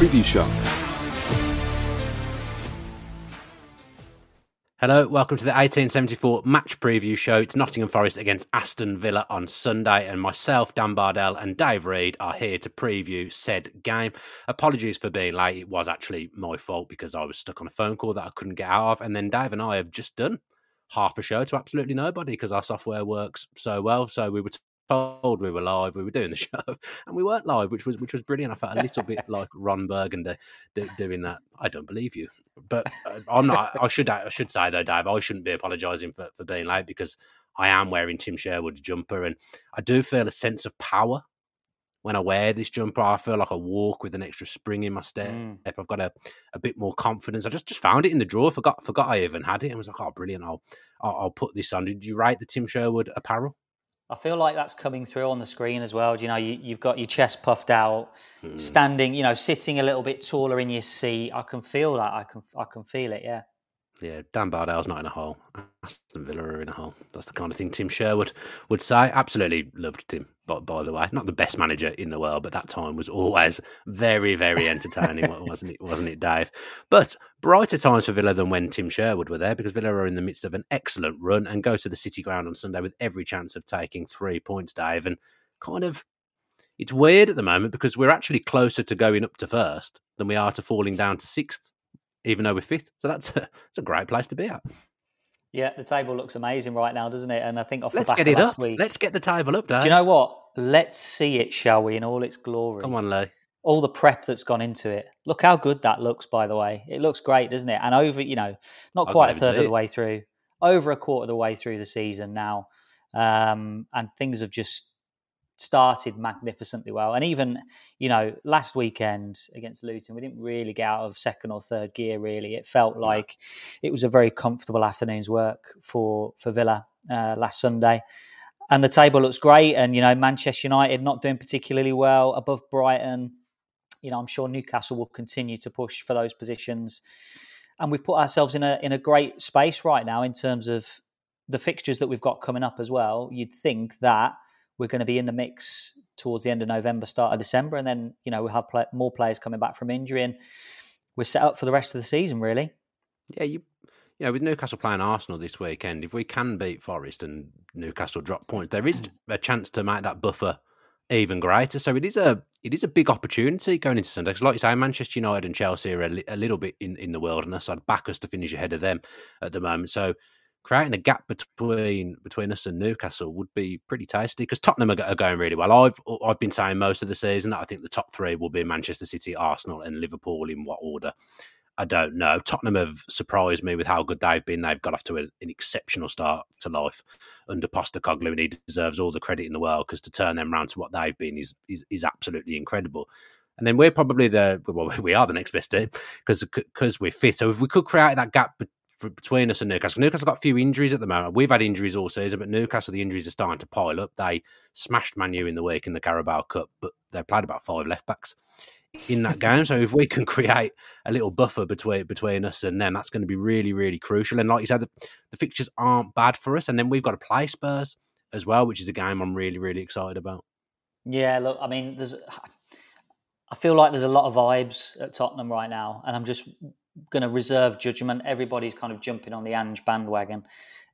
Preview show. Hello, welcome to the 1874 match preview show. It's Nottingham Forest against Aston Villa on Sunday, and myself, Dan Bardell, and Dave Reed are here to preview said game. Apologies for being late. It was actually my fault because I was stuck on a phone call that I couldn't get out of. And then Dave and I have just done half a show to absolutely nobody because our software works so well. So we were told we were live, we were doing the show, and we weren't live, which was which was brilliant. I felt a little bit like Ron Burgundy do, doing that. I don't believe you, but uh, I'm not. I should I should say though, Dave, I shouldn't be apologising for for being late because I am wearing Tim Sherwood's jumper, and I do feel a sense of power when I wear this jumper. I feel like I walk with an extra spring in my step. Mm. I've got a, a bit more confidence. I just just found it in the drawer. Forgot forgot I even had it. I was like, oh, brilliant! I'll I'll, I'll put this on. Did you write the Tim Sherwood apparel? I feel like that's coming through on the screen as well. You know, you, have got your chest puffed out, mm. standing, you know, sitting a little bit taller in your seat. I can feel that. I can, I can feel it. Yeah. Yeah, Dan Bardell's not in a hole. Aston Villa are in a hole. That's the kind of thing Tim Sherwood would say. Absolutely loved Tim, but by the way, not the best manager in the world, but that time was always very, very entertaining, wasn't it? Wasn't it, Dave? But brighter times for Villa than when Tim Sherwood were there, because Villa are in the midst of an excellent run and go to the City Ground on Sunday with every chance of taking three points, Dave. And kind of, it's weird at the moment because we're actually closer to going up to first than we are to falling down to sixth even though we're fifth. So that's a, that's a great place to be at. Yeah, the table looks amazing right now, doesn't it? And I think off Let's the back get it up. week, Let's get the table up, Dave. Do you know what? Let's see it, shall we, in all its glory. Come on, Lee. All the prep that's gone into it. Look how good that looks, by the way. It looks great, doesn't it? And over, you know, not I quite a third of the way through, over a quarter of the way through the season now. Um, and things have just started magnificently well. And even, you know, last weekend against Luton, we didn't really get out of second or third gear. Really, it felt like it was a very comfortable afternoon's work for for Villa uh, last Sunday. And the table looks great. And you know, Manchester United not doing particularly well above Brighton. You know, I'm sure Newcastle will continue to push for those positions. And we've put ourselves in a in a great space right now in terms of the fixtures that we've got coming up as well. You'd think that we're going to be in the mix towards the end of November, start of December, and then you know we'll have play- more players coming back from injury, and we're set up for the rest of the season. Really, Yeah, you. You know, with Newcastle playing Arsenal this weekend, if we can beat Forest and Newcastle drop points, there is a chance to make that buffer even greater. So it is a it is a big opportunity going into Sunday. Because, like you say, Manchester United and Chelsea are a, li- a little bit in, in the wilderness. I'd back us to finish ahead of them at the moment. So creating a gap between between us and Newcastle would be pretty tasty. Because Tottenham are, are going really well. I've I've been saying most of the season that I think the top three will be Manchester City, Arsenal, and Liverpool in what order. I don't know. Tottenham have surprised me with how good they've been. They've got off to a, an exceptional start to life under Postecoglou, and he deserves all the credit in the world because to turn them around to what they've been is, is, is absolutely incredible. And then we're probably the well, we are the next best team because because we're fit. So if we could create that gap between us and Newcastle, Newcastle got a few injuries at the moment. We've had injuries all season, but Newcastle the injuries are starting to pile up. They smashed Manu in the week in the Carabao Cup, but they played about five left backs in that game. So if we can create a little buffer between between us and them, that's going to be really, really crucial. And like you said, the, the fixtures aren't bad for us. And then we've got to play Spurs as well, which is a game I'm really, really excited about. Yeah, look, I mean, there's, I feel like there's a lot of vibes at Tottenham right now, and I'm just going to reserve judgment. Everybody's kind of jumping on the Ange bandwagon,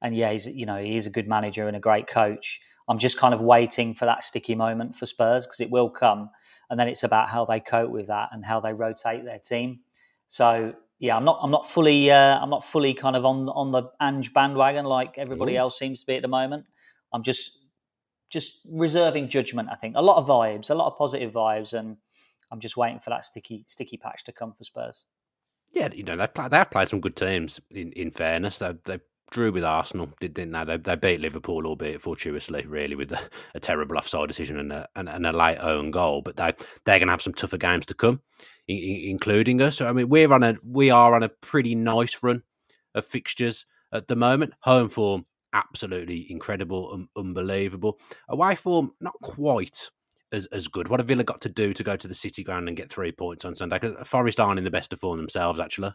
and yeah, he's you know he's a good manager and a great coach. I'm just kind of waiting for that sticky moment for Spurs because it will come and then it's about how they cope with that and how they rotate their team. So yeah, I'm not I'm not fully uh, I'm not fully kind of on on the Ange bandwagon like everybody Ooh. else seems to be at the moment. I'm just just reserving judgment. I think a lot of vibes, a lot of positive vibes, and I'm just waiting for that sticky sticky patch to come for Spurs. Yeah, you know they've played, they have played some good teams. In in fairness, they they drew with Arsenal, didn't they? They, they beat Liverpool, albeit fortuitously, really, with a, a terrible offside decision and a, and, and a late own goal. But they they're going to have some tougher games to come, in, in, including us. So I mean, we're on a we are on a pretty nice run of fixtures at the moment. Home form absolutely incredible, um, unbelievable. Away form not quite as as good. What have Villa got to do to go to the City ground and get three points on Sunday? Because Forest aren't in the best of form themselves, actually.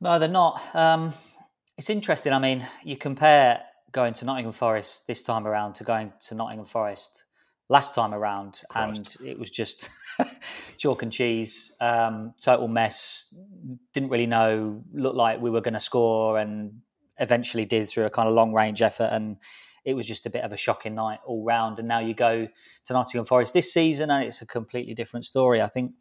No, they're not. Um, it's interesting. I mean, you compare going to Nottingham Forest this time around to going to Nottingham Forest last time around, Christ. and it was just chalk and cheese, um, total mess. Didn't really know, looked like we were going to score, and eventually did through a kind of long range effort. And it was just a bit of a shocking night all round. And now you go to Nottingham Forest this season, and it's a completely different story. I think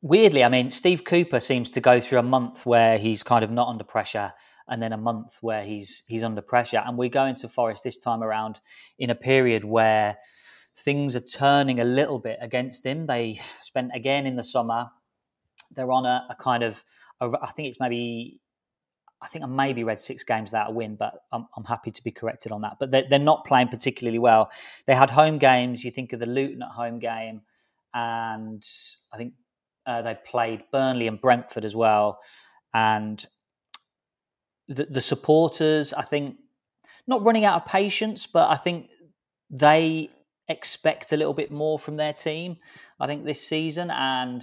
weirdly, I mean, Steve Cooper seems to go through a month where he's kind of not under pressure, and then a month where he's he's under pressure. And we go into Forest this time around in a period where things are turning a little bit against him. They spent again in the summer. They're on a, a kind of, a, I think it's maybe. I think I maybe read six games without a win, but I'm, I'm happy to be corrected on that. But they're, they're not playing particularly well. They had home games. You think of the Luton at home game, and I think uh, they played Burnley and Brentford as well, and the, the supporters, I think, not running out of patience, but I think they expect a little bit more from their team. I think this season, and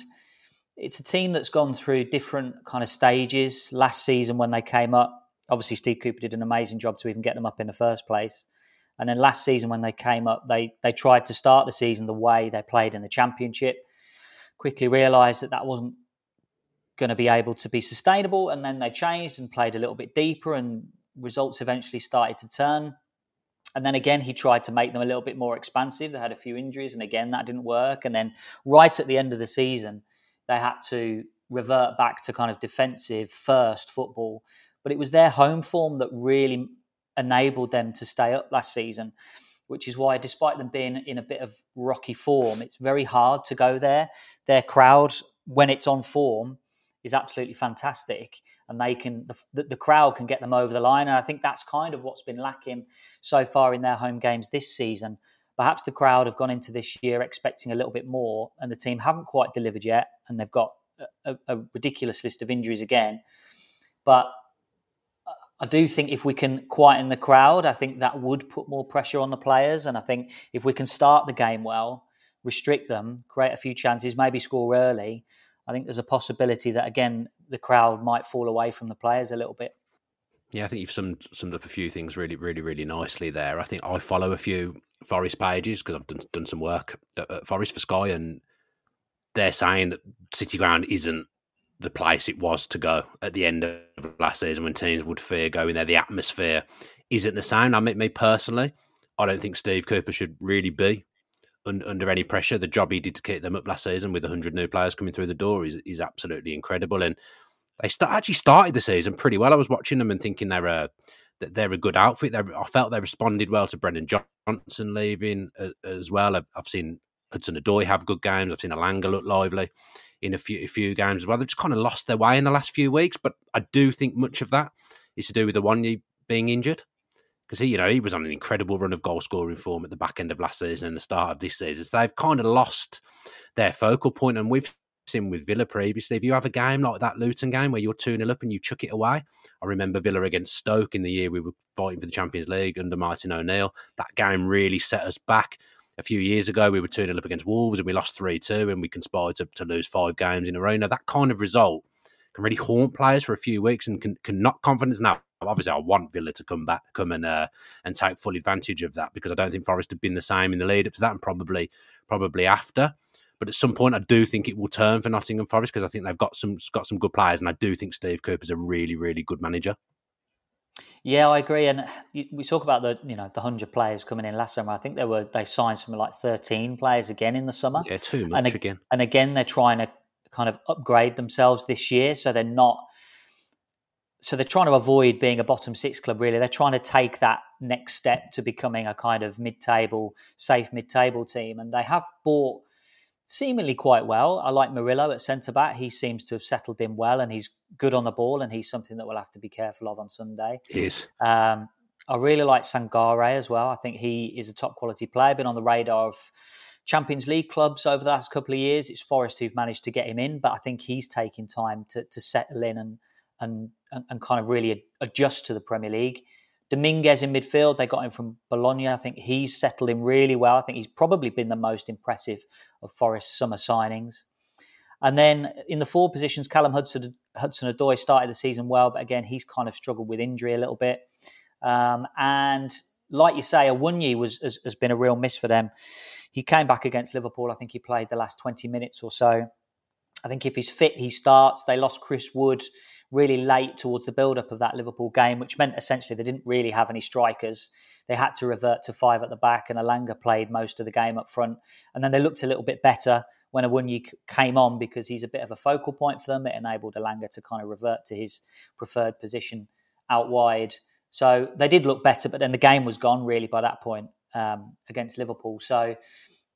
it's a team that's gone through different kind of stages. Last season, when they came up, obviously Steve Cooper did an amazing job to even get them up in the first place. And then last season, when they came up, they they tried to start the season the way they played in the Championship, quickly realised that that wasn't going to be able to be sustainable. And then they changed and played a little bit deeper, and results eventually started to turn. And then again, he tried to make them a little bit more expansive. They had a few injuries, and again, that didn't work. And then right at the end of the season, they had to revert back to kind of defensive first football. But it was their home form that really enabled them to stay up last season which is why, despite them being in a bit of rocky form, it's very hard to go there. Their crowd, when it's on form, is absolutely fantastic, and they can the, the crowd can get them over the line. And I think that's kind of what's been lacking so far in their home games this season. Perhaps the crowd have gone into this year expecting a little bit more, and the team haven't quite delivered yet, and they've got a, a ridiculous list of injuries again. But uh, I do think if we can quieten the crowd, I think that would put more pressure on the players. And I think if we can start the game well, restrict them, create a few chances, maybe score early, I think there's a possibility that again the crowd might fall away from the players a little bit. Yeah, I think you've summed summed up a few things really, really, really nicely there. I think I follow a few Forest pages because I've done done some work at, at Forest for Sky, and they're saying that City Ground isn't the place it was to go at the end of last season when teams would fear going there. The atmosphere isn't the same. I mean, me personally, I don't think Steve Cooper should really be un- under any pressure. The job he did to keep them up last season with 100 new players coming through the door is, is absolutely incredible. And they actually started the season pretty well. I was watching them and thinking they're a, they're a good outfit. They're, I felt they responded well to Brennan Johnson leaving as, as well. I've, I've seen Hudson-Odoi have good games. I've seen Elanga look lively in a few a few games as well. They've just kind of lost their way in the last few weeks, but I do think much of that is to do with the one being injured because he, you know, he was on an incredible run of goal scoring form at the back end of last season and the start of this season. So they've kind of lost their focal point, and we've seen with Villa previously. If you have a game like that Luton game where you're 2 0 up and you chuck it away, I remember Villa against Stoke in the year we were fighting for the Champions League under Martin O'Neill. That game really set us back. A few years ago, we were 2 0 up against Wolves and we lost 3 2 and we conspired to, to lose five games in a row. Now, that kind of result can really haunt players for a few weeks and can, can knock confidence. Now, obviously, I want Villa to come back, come and uh, and take full advantage of that because I don't think Forest have been the same in the lead up to that and probably probably after. But at some point, I do think it will turn for Nottingham Forest because I think they've got some got some good players, and I do think Steve Cooper's a really really good manager. Yeah, I agree. And we talk about the you know the hundred players coming in last summer. I think they were they signed something like thirteen players again in the summer. Yeah, too much and, again. And again, they're trying to kind of upgrade themselves this year, so they're not. So they're trying to avoid being a bottom six club. Really, they're trying to take that next step to becoming a kind of mid-table, safe mid-table team, and they have bought seemingly quite well. I like Murillo at centre back. He seems to have settled in well, and he's good on the ball, and he's something that we'll have to be careful of on Sunday. He is. Um, I really like Sangare as well. I think he is a top quality player. Been on the radar of Champions League clubs over the last couple of years. It's Forest who've managed to get him in, but I think he's taking time to to settle in and and and kind of really adjust to the Premier League. Dominguez in midfield, they got him from Bologna. I think he's settled in really well. I think he's probably been the most impressive of Forest's summer signings. And then in the forward positions, Callum Hudson Hudson Odoi started the season well, but again, he's kind of struggled with injury a little bit. Um, and like you say, Awoniyi was has, has, been a real miss for them. He came back against Liverpool. I think he played the last twenty minutes or so. I think if he's fit, he starts. They lost Chris Wood really late towards the build up of that Liverpool game, which meant essentially they didn't really have any strikers. They had to revert to five at the back, and Elanga played most of the game up front. And then they looked a little bit better when Awoniyi came on because he's a bit of a focal point for them. It enabled Elanga to kind of revert to his preferred position out wide. So they did look better, but then the game was gone really by that point um, against Liverpool. So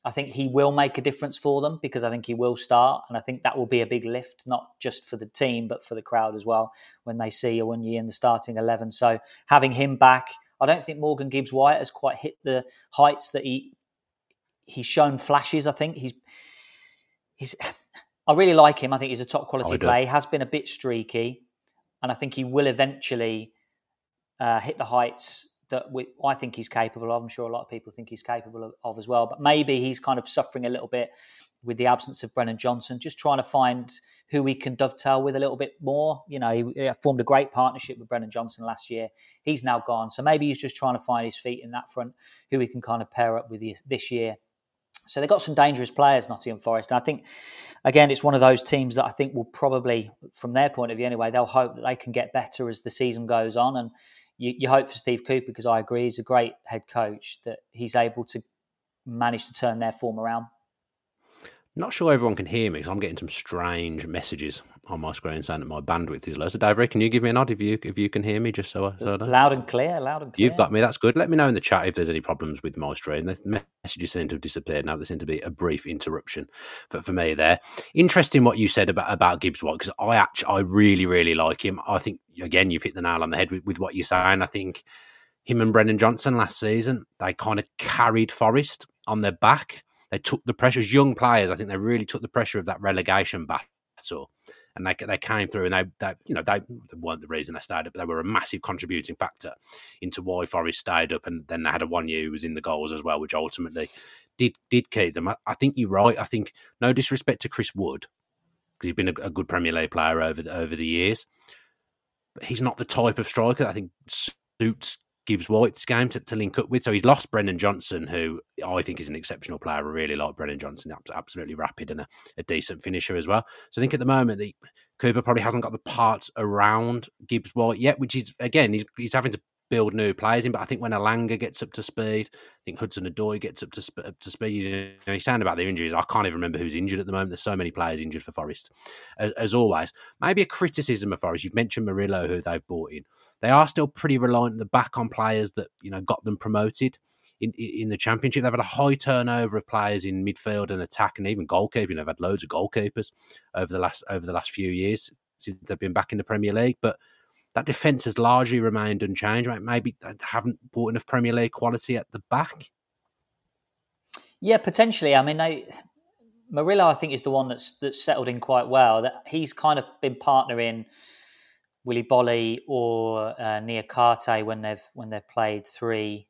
I think he will make a difference for them because I think he will start, and I think that will be a big lift, not just for the team but for the crowd as well when they see Awoniyi in the starting eleven. So having him back, I don't think Morgan Gibbs White has quite hit the heights that he he's shown flashes. I think he's he's. I really like him. I think he's a top quality player. He has been a bit streaky, and I think he will eventually uh, hit the heights that we, I think he's capable of. I'm sure a lot of people think he's capable of, of, as well. But maybe he's kind of suffering a little bit with the absence of Brennan Johnson, just trying to find who he can dovetail with a little bit more. You know, he, he formed a great partnership with Brennan Johnson last year. He's now gone. So maybe he's just trying to find his feet in that front, who he can kind of pair up with this, year. So they've got some dangerous players, Nottingham Forest. And I think, again, it's one of those teams that I think will probably, from their point of view anyway, they'll hope that they can get better as the season goes on. And you, you hope for Steve Cooper because I agree he's a great head coach that he's able to manage to turn their form around. Not sure everyone can hear me because I'm getting some strange messages on my screen saying that my bandwidth is low. So, Dave, can you give me a nod if you if you can hear me? Just so I, so I loud and clear, loud and clear. You've got me. That's good. Let me know in the chat if there's any problems with my stream. The messages seem to have disappeared now. There seemed to be a brief interruption for, for me there. Interesting what you said about about Gibbs White because I actually I really really like him. I think again you've hit the nail on the head with, with what you're saying. I think him and Brennan Johnson last season they kind of carried Forest on their back they took the pressure as young players. I think they really took the pressure of that relegation battle, and they they came through. And they, they you know they, they weren't the reason they stayed up, but they were a massive contributing factor into why Forest stayed up. And then they had Awoniyi who was in the goals as well, which ultimately did did keep them. I, I think you're right. I think no disrespect to Chris Wood because he's been a, a, good Premier League player over the, over the years, but he's not the type of striker I think suits Gibbs White's game to, to link up with. So he's lost Brennan Johnson, who I think is an exceptional player. I really like Brennan Johnson, absolutely rapid and a, a decent finisher as well. So I think at the moment, the, Cooper probably hasn't got the parts around Gibbs White yet, which is, again, he's, he's having to build new players in. But I think when Elanga gets up to speed, I think Hudson Odoi gets up to sp- up to speed. You know, you sound about the injuries. I can't even remember who's injured at the moment. There's so many players injured for Forest, as, as always. Maybe a criticism of Forest. You've mentioned Murillo, who they've bought in. They are still pretty reliant at the back on players that you know got them promoted. In, in the championship, they've had a high turnover of players in midfield and attack, and even goalkeeping. They've had loads of goalkeepers over the last over the last few years since they've been back in the Premier League. But that defence has largely remained unchanged. Right? Maybe they haven't brought enough Premier League quality at the back. Yeah, potentially. I mean, they, I think, is the one that's that's settled in quite well. That he's kind of been partnering Willy Boly or uh, Niakhaté when they've when they've played three.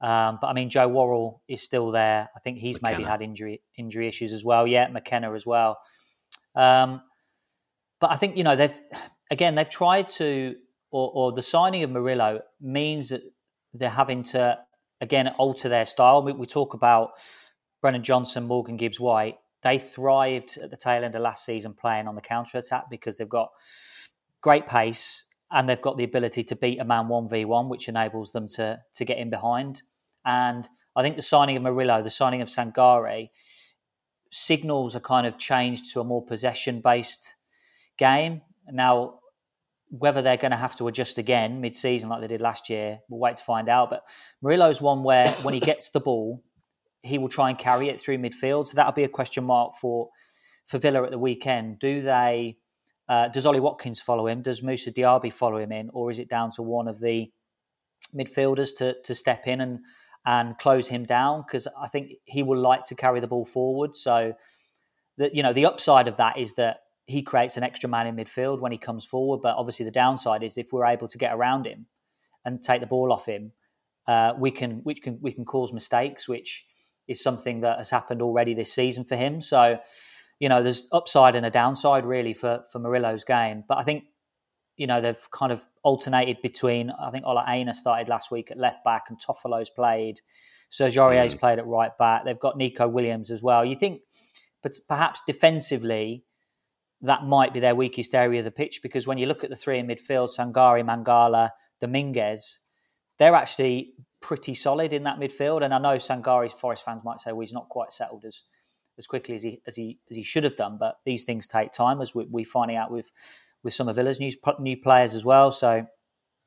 Um, but I mean, Joe Worrall is still there. I think he's McKenna. maybe had injury injury issues as well. Yeah, McKenna as well. Um, but I think you know they've again they've tried to, or, or the signing of Murillo means that they're having to again alter their style. We, we talk about Brennan Johnson, Morgan Gibbs White. They thrived at the tail end of last season playing on the counter attack because they've got great pace and they've got the ability to beat a man one v one, which enables them to to get in behind. And I think the signing of Murillo, the signing of Sangare, signals a kind of change to a more possession based game. Now, whether they're going to have to adjust again mid season like they did last year, we'll wait to find out. But Murillo's one where when he gets the ball, he will try and carry it through midfield. So that'll be a question mark for for Villa at the weekend. Do they? Uh, does Ollie Watkins follow him? Does Moussa Diaby follow him in, or is it down to one of the midfielders to to step in and and close him down? Because I think he will like to carry the ball forward. So that you know the upside of that is that he creates an extra man in midfield when he comes forward. But obviously, the downside is if we're able to get around him and take the ball off him, uh, we can which can we can cause mistakes, which is something that has happened already this season for him. So, you know, there's upside and a downside really for for Murillo's game. But I think you know they've kind of alternated between. I think Ola Aina started last week at left back, and Toffolo's played. Serge Aurier's mm. played at right back. They've got Nico Williams as well. You think, but perhaps defensively, that might be their weakest area of the pitch because when you look at the three in midfield, Sangare, Mangala, Dominguez, they're actually pretty solid in that midfield. And I know Sangare's Forest fans might say, well, he's not quite settled as as quickly as he as he as he should have done. But these things take time, as we, we're finding out with with some of Villa's new new players as well. So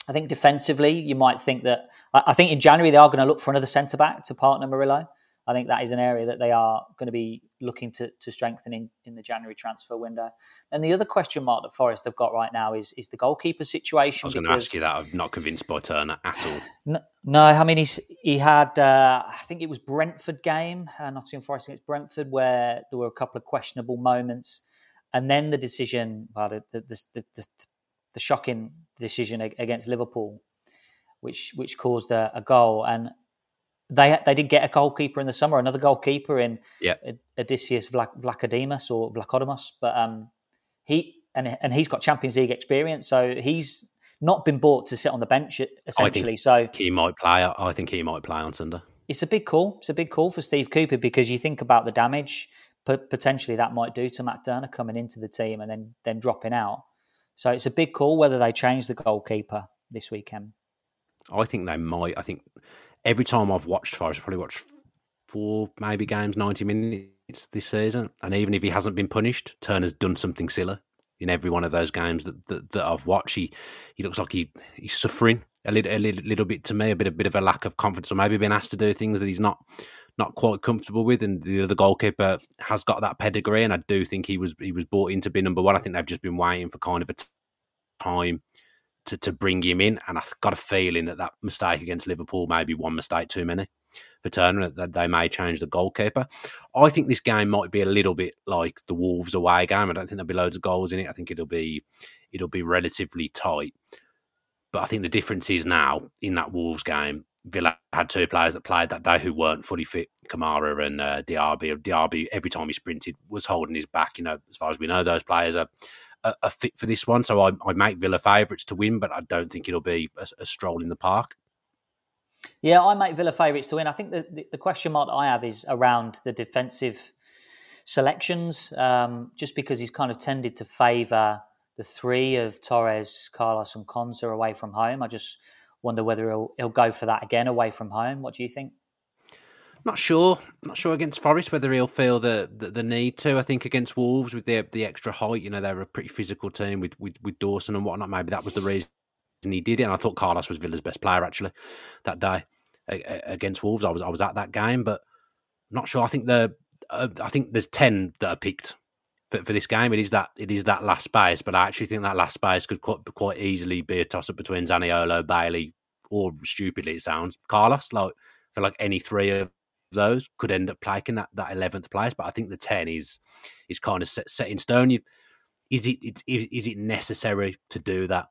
I think defensively, you might think that I think in January they are going to look for another centre back to partner Murillo. I think that is an area that they are going to be looking to, to strengthen in, in the January transfer window. And the other question mark that Forest have got right now is is the goalkeeper situation. I was going to ask you that. I'm not convinced by Turner at all. No, no I mean he's he had uh, I think it was Brentford game, uh, Nottingham Forest against Brentford, where there were a couple of questionable moments, and then the decision, well, the the, the, the, the shocking decision against Liverpool, which which caused a, a goal and they they did get a goalkeeper in the summer, another goalkeeper in yeah. Odysseas Vlak, Vlachodimos or Vlachodimos, but um, he and and he's got Champions League experience, so he's not been bought to sit on the bench essentially. so he might play. I think he might play on Sunday. It's a big call. It's a big call for Steve Cooper because you think about the damage potentially that might do to Matt Turner coming into the team and then then dropping out. So it's a big call whether they change the goalkeeper this weekend. I think they might. I think every time I've watched Forest, probably watched four maybe games, ninety minutes this season, and even if he hasn't been punished, Turner's done something silly in every one of those games that that, that I've watched. He he looks like he he's suffering a little, a little, little bit to me, a bit a bit of a lack of confidence, or maybe being asked to do things that he's not not quite comfortable with. And the other goalkeeper has got that pedigree, and I do think he was he was brought in to be number one. I think they've just been waiting for kind of a time to, to bring him in. And I've got a feeling that that mistake against Liverpool may be one mistake too many for Turner, that they may change the goalkeeper. I think this game might be a little bit like the Wolves away game. I don't think there'll be loads of goals in it. I think it'll be it'll be relatively tight. But I think the difference is now in that Wolves game, Villa had two players that played that day who weren't fully fit, Kamara and uh, Diaby. Diaby, every time he sprinted, was holding his back. You know, as far as we know, those players are a, a fit for this one. So I, I make Villa favourites to win, but I don't think it'll be a, a, stroll in the park. Yeah, I make Villa favourites to win. I think the, the, the, question mark I have is around the defensive selections, um, just because he's kind of tended to favour the three of Torres, Carlos, and Konsa away from home. I just wonder whether he'll he'll go for that again away from home. What do you think? Not sure. Not sure against Forest whether he'll feel the, the, the need to. I think against Wolves with the the extra height, you know, they're a pretty physical team with, with, with Dawson and whatnot. Maybe that was the reason he did it. And I thought Carlos was Villa's best player actually that day against Wolves. I was I was at that game, but not sure. I think the uh, I think there's ten that are picked for, for this game. It is that it is that last space, but I actually think that last space could quite, quite easily be a toss up between Zaniolo, Bailey, or stupidly it sounds Carlos. Like for like any three of those could end up liking that that eleventh place. But I think the ten is is kind of set, set in stone. You, is it is, is it necessary to do that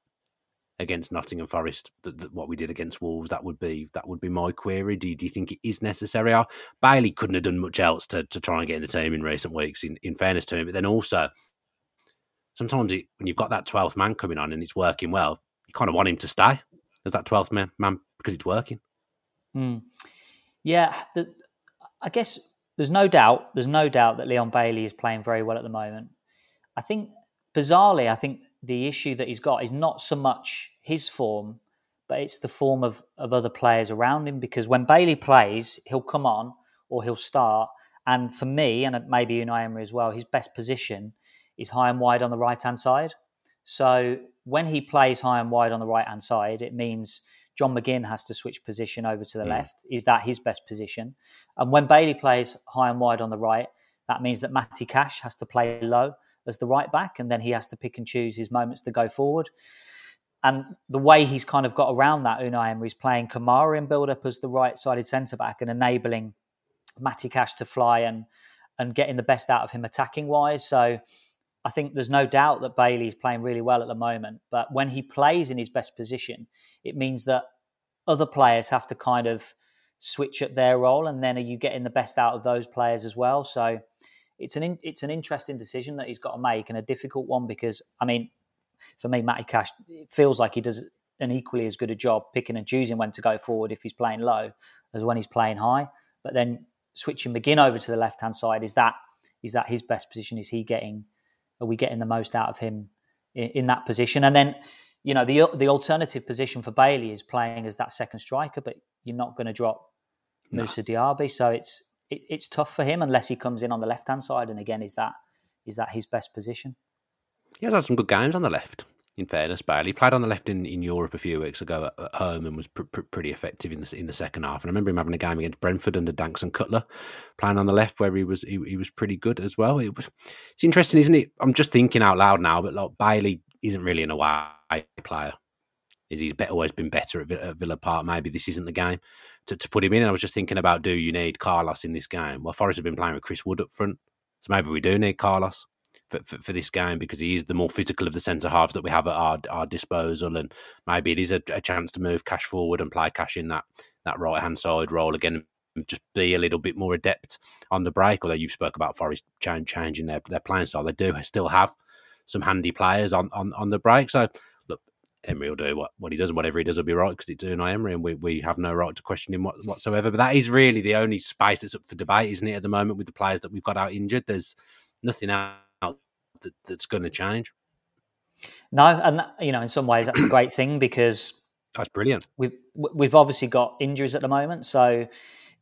against Nottingham Forest? what we did against Wolves that would be that would be my query. Do you, do you think it is necessary? Uh, Bailey couldn't have done much else to to try and get in the team in recent weeks. In in fairness to him, but then also sometimes it, when you've got that twelfth man coming on and it's working well, you kind of want him to stay as that twelfth man, man because it's working. Mm. Yeah, the, I guess there's no doubt, there's no doubt that Leon Bailey is playing very well at the moment. I think, bizarrely, I think the issue that he's got is not so much his form, but it's the form of, of other players around him. Because when Bailey plays, he'll come on or he'll start. And for me, and maybe Unai Emery as well, his best position is high and wide on the right hand side. So when he plays high and wide on the right hand side, it means John McGinn has to switch position over to the mm. left. Is that his best position? And when Bailey plays high and wide on the right, that means that Matty Cash has to play low as the right back, and then he has to pick and choose his moments to go forward. And the way he's kind of got around that, Unai Emery is playing Kamara in build up as the right sided centre back and enabling Matty Cash to fly and and getting the best out of him attacking wise. So I think there's no doubt that Bailey is playing really well at the moment. But when he plays in his best position, it means that other players have to kind of switch up their role, and then are you getting the best out of those players as well? So it's an in, it's an interesting decision that he's got to make and a difficult one because I mean, for me, Matty Cash it feels like he does an equally as good a job picking and choosing when to go forward if he's playing low as when he's playing high. But then switching McGinn over to the left hand side is that is that his best position? Is he getting are we getting the most out of him in, in that position? And then, you know, the the alternative position for Bailey is playing as that second striker, but you're not going to drop no. Musa Diaby, so it's it, it's tough for him unless he comes in on the left hand side. And again, is that is that his best position? He has had some good games on the left in fairness, Bailey. He played on the left in, in Europe a few weeks ago at, at home and was pr- pr- pretty effective in the in the second half. And I remember him having a game against Brentford under Danks and Cutler, playing on the left where he was he, he was pretty good as well. It was it's interesting, isn't it? I'm just thinking out loud now, but like Bailey isn't really an away player. Is he's always been better at, at Villa Park? Maybe this isn't the game to, to put him in. And I was just thinking about, do you need Carlos in this game? Well, Forest have been playing with Chris Wood up front, so maybe we do need Carlos for, for, for, this game because he is the more physical of the centre halves that we have at our, our disposal, and maybe it is a, a, chance to move Cash forward and play Cash in that that right hand side role again. Just be a little bit more adept on the break. Although you've spoke about Forest changing their their playing style, they do still have some handy players on on, on the break. So look, Emery will do what, what he does, and whatever he does will be right because it's Unai Emery, and we, we have no right to question him whatsoever. But that is really the only space that's up for debate, isn't it? At the moment, with the players that we've got out injured, there's nothing else that, that's going to change. No, and you know, in some ways, that's a great thing because that's brilliant. We've we've obviously got injuries at the moment, so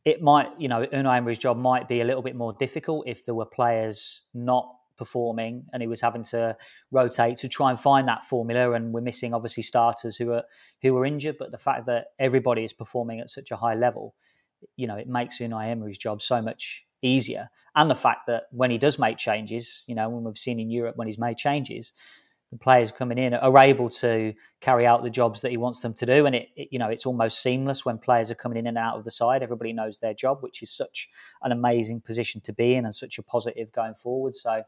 it might, you know, Unai Emery's job might be a little bit more difficult if there were players not performing and he was having to rotate to try and find that formula. And we're missing obviously starters who are who are injured, but the fact that everybody is performing at such a high level, you know, it makes Unai Emery's job so much easier. And the fact that when he does make changes, you know, when we've seen in Europe when he's made changes, the players coming in are able to carry out the jobs that he wants them to do. And it, it, you know, it's almost seamless when players are coming in and out of the side. Everybody knows their job, which is such an amazing position to be in and such a positive going forward. So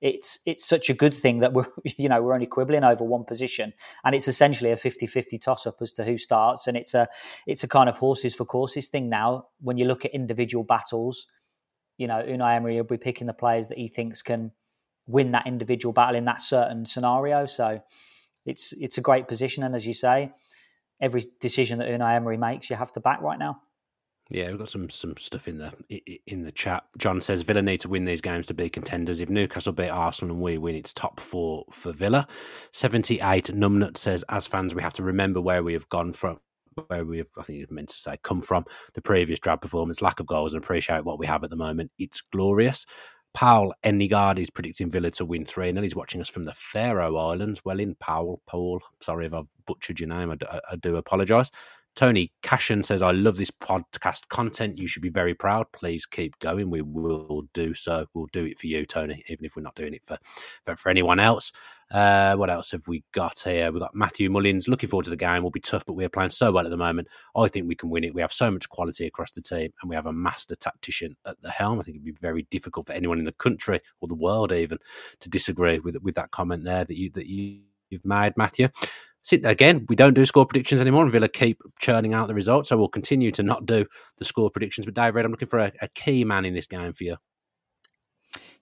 it's it's such a good thing that we're you know we're only quibbling over one position and it's essentially a 50-50 toss up as to who starts and it's a it's a kind of horses for courses thing now when you look at individual battles you know, Unai Emery will be picking the players that he thinks can win that individual battle in that certain scenario. So it's it's a great position, and as you say, every decision that Unai Emery makes, you have to back right now. Yeah, we've got some some stuff in the in the chat. John says Villa need to win these games to be contenders. If Newcastle beat Arsenal and we win, it's top four for Villa. Seventy eight. Numnut says, as fans, we have to remember where we have gone from where we've, I think you've meant to say, come from the previous drab performance, lack of goals, and appreciate what we have at the moment. It's glorious. Paul Enigard is predicting Villa to win 3 and he's watching us from the Faroe Islands. Well in, Paul. Paul, sorry if I've butchered your name. I I do apologise. Tony Cashin says, I love this podcast content. You should be very proud. Please keep going. We will do so. We'll do it for you, Tony, even if we're not doing it for, for, for anyone else. Uh, what else have we got here? We've got Matthew Mullins. Looking forward to the game. We'll be tough, but we're playing so well at the moment. I think we can win it. We have so much quality across the team, and we have a master tactician at the helm. I think it'd be very difficult for anyone in the country or the world even to disagree with with that comment there that you that you, you've made, Matthew again, we don't do score predictions anymore, and Villa keep churning out the results. So we'll continue to not do the score predictions. But Dave Reed, I'm looking for a, a key man in this game for you.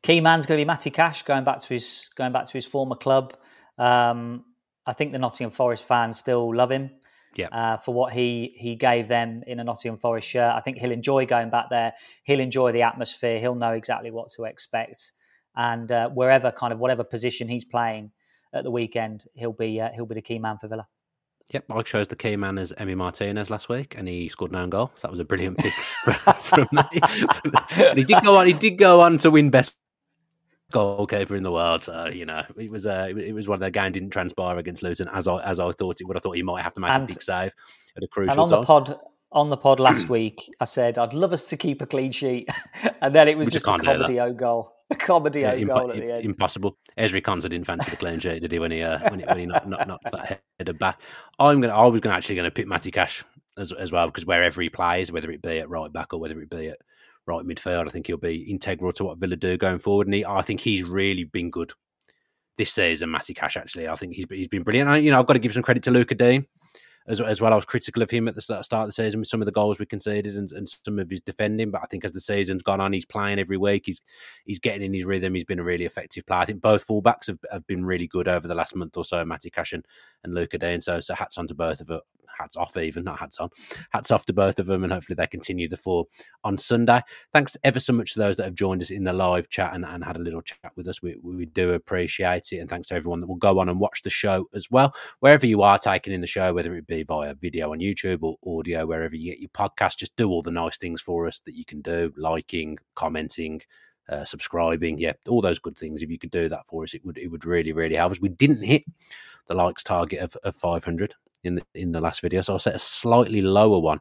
Key man's going to be Matty Cash going back to his going back to his former club. Um, I think the Nottingham Forest fans still love him. Yeah. Uh, for what he he gave them in a Nottingham Forest shirt, I think he'll enjoy going back there. He'll enjoy the atmosphere. He'll know exactly what to expect, and uh, wherever kind of whatever position he's playing, at the weekend, he'll be uh, he'll be the key man for Villa. Yep, I chose the key man as Emi Martinez last week, and he scored no goal. So that was a brilliant pick from me. he did go on. He did go on to win best goalkeeper in the world. So you know, it was uh, it was one of the game didn't transpire against Luton as I as I thought it would. I thought he might have to make and, a big save at a crucial and on time. the pod on the pod last week, I said I'd love us to keep a clean sheet, and then it was just, just a comedy goal. A comedy yeah, imp- goal at the end. Impossible. Ezri Konsa didn't fancy the clean sheet, did he? When he uh, when he, when he knocked, knocked, knocked that header back. I'm gonna. I was gonna actually gonna pick Matty Cash as as well because wherever he plays, whether it be at right back or whether it be at right midfield, I think he'll be integral to what Villa do going forward. And he, I think he's really been good this season. Matty Cash actually, I think he's he's been brilliant. I, you know, I've got to give some credit to Lucas Digne as, as well. I was critical of him at the start, of the season with some of the goals we conceded and, and, some of his defending. But I think as the season's gone on, he's playing every week. He's he's getting in his rhythm. He's been a really effective player. I think both fullbacks have, have been really good over the last month or so, Matty Cash and, and Lucas Digne. So, so hats on to both of hats off even, not hats on. Hats off to both of them, and hopefully they continue the four on Sunday. Thanks ever so much to those that have joined us in the live chat and, and had a little chat with us. We, we do appreciate it, and thanks to everyone that will go on and watch the show as well. Wherever you are taking in the show, whether it be via video on YouTube or audio, wherever you get your podcast, just do all the nice things for us that you can do, liking, commenting. Uh, subscribing, yeah, all those good things. If you could do that for us, it would it would really really help us. We didn't hit the likes target of, of 500 in the in the last video. So I'll set a slightly lower one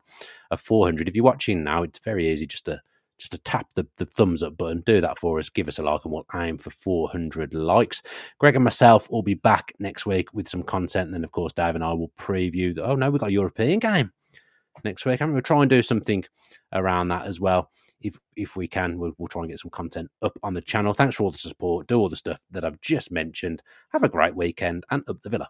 of 400. If you're watching now, it's very easy just to just to tap the, the thumbs up button. Do that for us. Give us a like, and we'll aim for 400 likes. Greg and myself will be back next week with some content. And then, of course, Dave and I will preview. The, oh no, we've got a European game next week. I'm going to try and do something around that as well. If if we can, we'll, we'll try and get some content up on the channel. Thanks for all the support. Do all the stuff that I've just mentioned. Have a great weekend and up the villa.